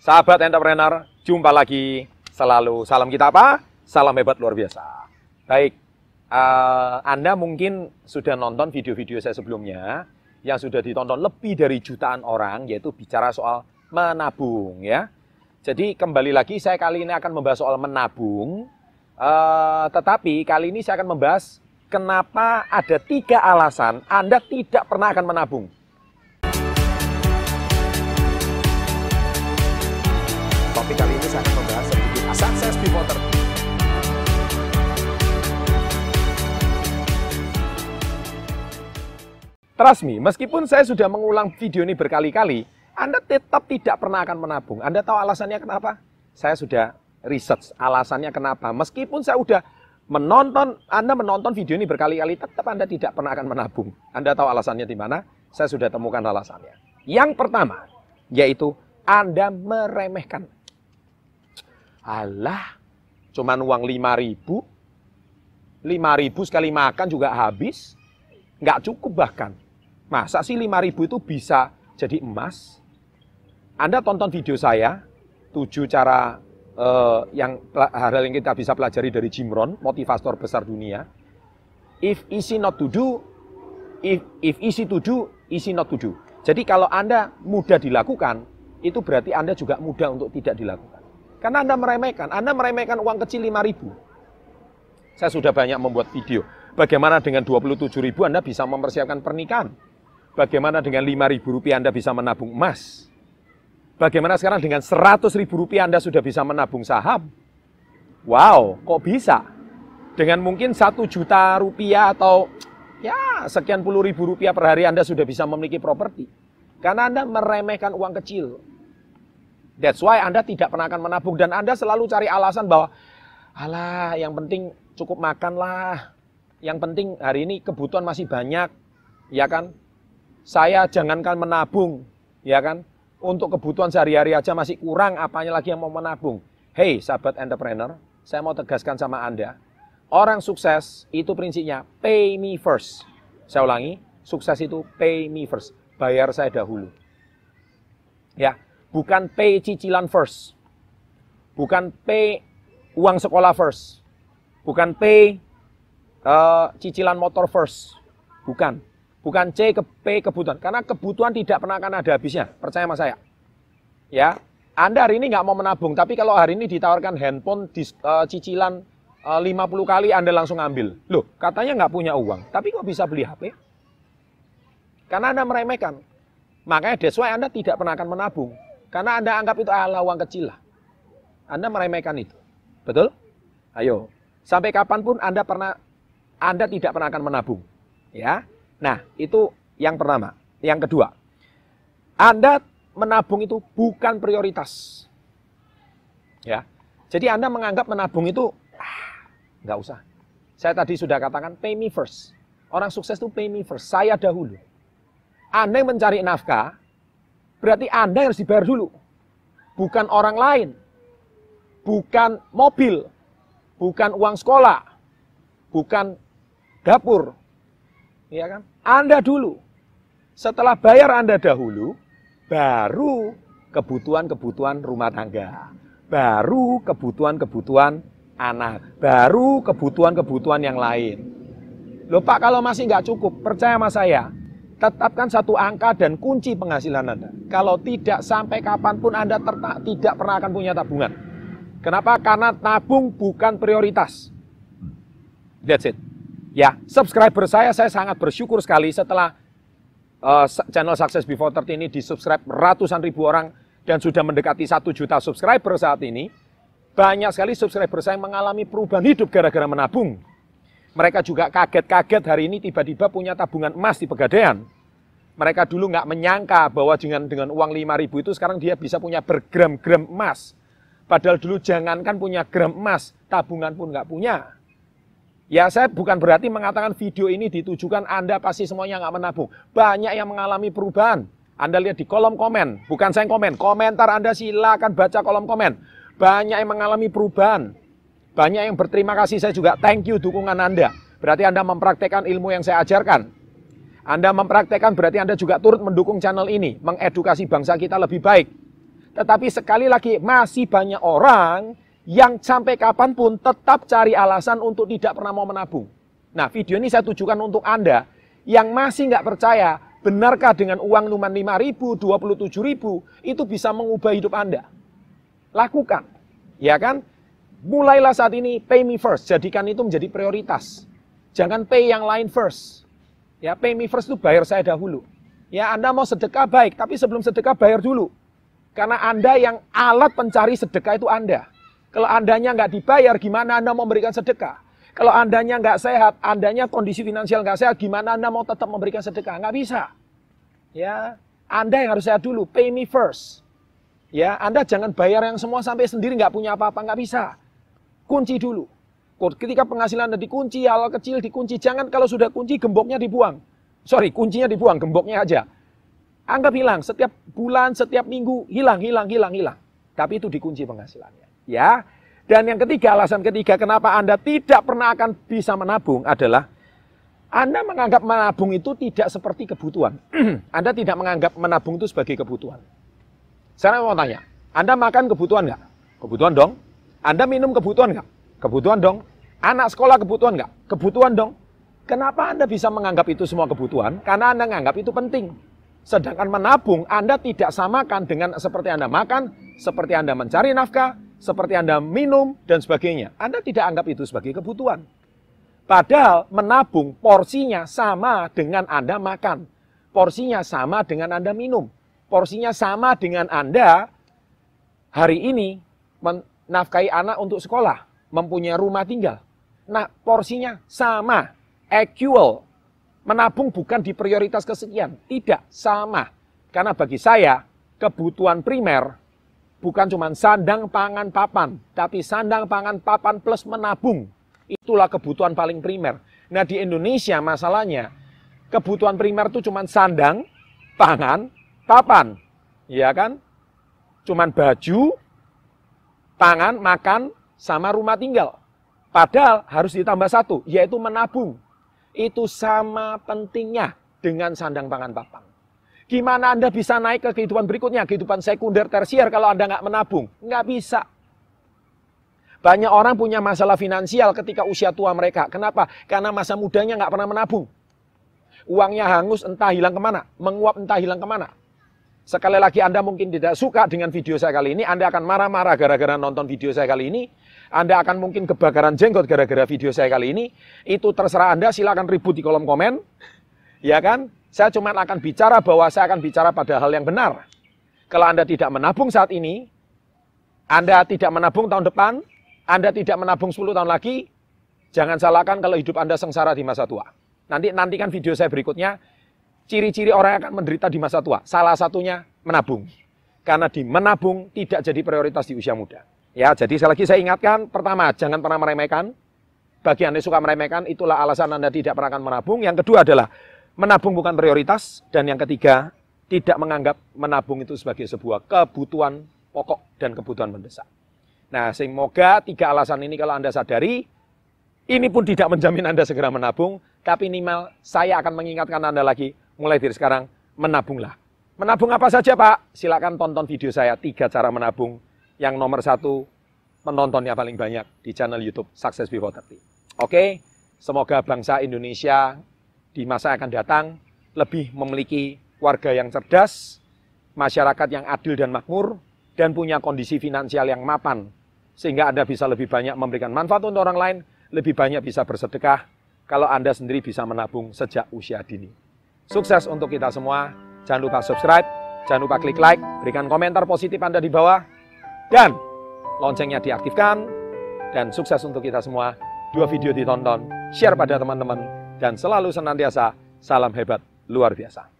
Sahabat entrepreneur, jumpa lagi selalu. Salam kita apa? Salam hebat luar biasa. Baik, uh, Anda mungkin sudah nonton video-video saya sebelumnya yang sudah ditonton lebih dari jutaan orang, yaitu bicara soal menabung ya. Jadi kembali lagi saya kali ini akan membahas soal menabung, uh, tetapi kali ini saya akan membahas kenapa ada tiga alasan Anda tidak pernah akan menabung. Topik kali ini saya akan membahas sedikit sukses before 30. Trust me, meskipun saya sudah mengulang video ini berkali-kali, Anda tetap tidak pernah akan menabung. Anda tahu alasannya kenapa? Saya sudah research alasannya kenapa. Meskipun saya sudah menonton, Anda menonton video ini berkali-kali, tetap Anda tidak pernah akan menabung. Anda tahu alasannya di mana? Saya sudah temukan alasannya. Yang pertama, yaitu Anda meremehkan. Alah, cuman uang 5 ribu, 5 ribu sekali makan juga habis, nggak cukup bahkan. Masa sih 5000 itu bisa jadi emas? Anda tonton video saya, 7 cara uh, yang hal yang kita bisa pelajari dari Jim Rohn, motivator besar dunia. If easy not to do, if, if easy to do, easy not to do. Jadi kalau Anda mudah dilakukan, itu berarti Anda juga mudah untuk tidak dilakukan. Karena Anda meremehkan, Anda meremehkan uang kecil 5000. Saya sudah banyak membuat video. Bagaimana dengan 27 ribu Anda bisa mempersiapkan pernikahan? Bagaimana dengan 5 ribu rupiah Anda bisa menabung emas? Bagaimana sekarang dengan 100 ribu rupiah Anda sudah bisa menabung saham? Wow, kok bisa? Dengan mungkin 1 juta rupiah atau ya sekian puluh ribu rupiah per hari Anda sudah bisa memiliki properti. Karena Anda meremehkan uang kecil. That's why Anda tidak pernah akan menabung dan Anda selalu cari alasan bahwa alah yang penting cukup makan lah. Yang penting hari ini kebutuhan masih banyak, ya kan? Saya jangankan menabung, ya kan? Untuk kebutuhan sehari-hari aja masih kurang, apanya lagi yang mau menabung. Hey, sahabat entrepreneur, saya mau tegaskan sama Anda, orang sukses itu prinsipnya pay me first. Saya ulangi, sukses itu pay me first, bayar saya dahulu. Ya, bukan pay cicilan first. Bukan pay uang sekolah first. Bukan pay uh, cicilan motor first. Bukan. Bukan C ke P kebutuhan. Karena kebutuhan tidak pernah akan ada habisnya. Percaya sama saya. Ya, Anda hari ini nggak mau menabung. Tapi kalau hari ini ditawarkan handphone di, uh, cicilan uh, 50 kali Anda langsung ambil. Loh, katanya nggak punya uang. Tapi kok bisa beli HP? Karena Anda meremehkan. Makanya that's why Anda tidak pernah akan menabung. Karena Anda anggap itu ala uang kecil lah. Anda meremehkan itu. Betul? Ayo. Sampai kapan pun Anda pernah Anda tidak pernah akan menabung. Ya. Nah, itu yang pertama. Yang kedua, Anda menabung itu bukan prioritas. Ya. Jadi Anda menganggap menabung itu ah, usah. Saya tadi sudah katakan pay me first. Orang sukses itu pay me first. Saya dahulu. Anda yang mencari nafkah, berarti Anda harus dibayar dulu. Bukan orang lain. Bukan mobil. Bukan uang sekolah. Bukan dapur. Iya kan? Anda dulu. Setelah bayar Anda dahulu, baru kebutuhan-kebutuhan rumah tangga. Baru kebutuhan-kebutuhan anak. Baru kebutuhan-kebutuhan yang lain. Loh Pak, kalau masih nggak cukup, percaya sama saya, tetapkan satu angka dan kunci penghasilan Anda. Kalau tidak, sampai kapan pun Anda tidak pernah akan punya tabungan. Kenapa? Karena tabung bukan prioritas. That's it. Ya, subscriber saya, saya sangat bersyukur sekali setelah uh, channel Success Before 30 ini di-subscribe ratusan ribu orang dan sudah mendekati satu juta subscriber saat ini. Banyak sekali subscriber saya mengalami perubahan hidup gara-gara menabung. Mereka juga kaget-kaget hari ini tiba-tiba punya tabungan emas di Pegadaian. Mereka dulu nggak menyangka bahwa dengan dengan uang 5 ribu itu sekarang dia bisa punya bergram-gram emas. Padahal dulu jangankan punya gram emas, tabungan pun nggak punya. Ya saya bukan berarti mengatakan video ini ditujukan Anda pasti semuanya nggak menabung. Banyak yang mengalami perubahan. Anda lihat di kolom komen, bukan saya komen, komentar Anda silakan baca kolom komen. Banyak yang mengalami perubahan. Banyak yang berterima kasih, saya juga thank you dukungan Anda. Berarti Anda mempraktekkan ilmu yang saya ajarkan. Anda mempraktekkan berarti Anda juga turut mendukung channel ini, mengedukasi bangsa kita lebih baik. Tetapi sekali lagi masih banyak orang yang sampai kapan pun tetap cari alasan untuk tidak pernah mau menabung. Nah video ini saya tujukan untuk Anda yang masih nggak percaya benarkah dengan uang luman 5 ribu, 27 ribu itu bisa mengubah hidup Anda. Lakukan. Ya kan? Mulailah saat ini pay me first. Jadikan itu menjadi prioritas. Jangan pay yang lain first. Ya, pay me first itu bayar saya dahulu. Ya, Anda mau sedekah baik, tapi sebelum sedekah bayar dulu. Karena Anda yang alat pencari sedekah itu Anda. Kalau Andanya nggak dibayar, gimana Anda mau memberikan sedekah? Kalau Andanya nggak sehat, Andanya kondisi finansial nggak sehat, gimana Anda mau tetap memberikan sedekah? Nggak bisa. Ya, Anda yang harus sehat dulu, pay me first. Ya, Anda jangan bayar yang semua sampai sendiri nggak punya apa-apa, nggak bisa. Kunci dulu. Ketika penghasilan Anda dikunci, hal kecil dikunci. Jangan kalau sudah kunci, gemboknya dibuang. Sorry, kuncinya dibuang, gemboknya aja. Anggap hilang, setiap bulan, setiap minggu, hilang, hilang, hilang, hilang. Tapi itu dikunci penghasilannya. Ya. Dan yang ketiga, alasan ketiga kenapa Anda tidak pernah akan bisa menabung adalah Anda menganggap menabung itu tidak seperti kebutuhan. anda tidak menganggap menabung itu sebagai kebutuhan. Saya mau tanya, Anda makan kebutuhan nggak? Kebutuhan dong. Anda minum kebutuhan nggak? Kebutuhan dong. Anak sekolah kebutuhan nggak? Kebutuhan dong. Kenapa Anda bisa menganggap itu semua kebutuhan? Karena Anda menganggap itu penting. Sedangkan menabung, Anda tidak samakan dengan seperti Anda makan, seperti Anda mencari nafkah, seperti Anda minum, dan sebagainya. Anda tidak anggap itu sebagai kebutuhan. Padahal menabung porsinya sama dengan Anda makan. Porsinya sama dengan Anda minum. Porsinya sama dengan Anda hari ini menafkahi anak untuk sekolah, mempunyai rumah tinggal. Nah, porsinya sama, equal. Menabung bukan di prioritas kesekian, tidak sama. Karena bagi saya, kebutuhan primer bukan cuma sandang, pangan, papan, tapi sandang, pangan, papan plus menabung. Itulah kebutuhan paling primer. Nah, di Indonesia masalahnya, kebutuhan primer itu cuma sandang, pangan, papan. Ya kan? Cuman baju, pangan, makan, sama rumah tinggal. Padahal harus ditambah satu, yaitu menabung. Itu sama pentingnya dengan sandang pangan papan. Gimana Anda bisa naik ke kehidupan berikutnya, kehidupan sekunder, tersier kalau Anda nggak menabung? Nggak bisa. Banyak orang punya masalah finansial ketika usia tua mereka. Kenapa? Karena masa mudanya nggak pernah menabung. Uangnya hangus entah hilang ke mana, menguap entah hilang ke mana. Sekali lagi Anda mungkin tidak suka dengan video saya kali ini, Anda akan marah-marah gara-gara nonton video saya kali ini, anda akan mungkin kebakaran jenggot gara-gara video saya kali ini. Itu terserah Anda, silakan ribut di kolom komen. Ya kan? Saya cuma akan bicara bahwa saya akan bicara pada hal yang benar. Kalau Anda tidak menabung saat ini, Anda tidak menabung tahun depan, Anda tidak menabung 10 tahun lagi, jangan salahkan kalau hidup Anda sengsara di masa tua. Nanti nantikan video saya berikutnya, ciri-ciri orang yang akan menderita di masa tua. Salah satunya menabung. Karena di menabung tidak jadi prioritas di usia muda. Ya, jadi sekali lagi saya ingatkan, pertama, jangan pernah meremehkan. Bagi Anda yang suka meremehkan, itulah alasan Anda tidak pernah akan menabung. Yang kedua adalah, menabung bukan prioritas. Dan yang ketiga, tidak menganggap menabung itu sebagai sebuah kebutuhan pokok dan kebutuhan mendesak. Nah, semoga tiga alasan ini kalau Anda sadari, ini pun tidak menjamin Anda segera menabung, tapi minimal saya akan mengingatkan Anda lagi, mulai dari sekarang, menabunglah. Menabung apa saja Pak? Silakan tonton video saya, tiga cara menabung yang nomor satu penontonnya paling banyak di channel YouTube Success Before 30. Oke, semoga bangsa Indonesia di masa akan datang lebih memiliki warga yang cerdas, masyarakat yang adil dan makmur, dan punya kondisi finansial yang mapan, sehingga Anda bisa lebih banyak memberikan manfaat untuk orang lain, lebih banyak bisa bersedekah, kalau Anda sendiri bisa menabung sejak usia dini. Sukses untuk kita semua, jangan lupa subscribe, jangan lupa klik like, berikan komentar positif Anda di bawah, dan loncengnya diaktifkan dan sukses untuk kita semua. Dua video ditonton, share pada teman-teman dan selalu senantiasa salam hebat luar biasa.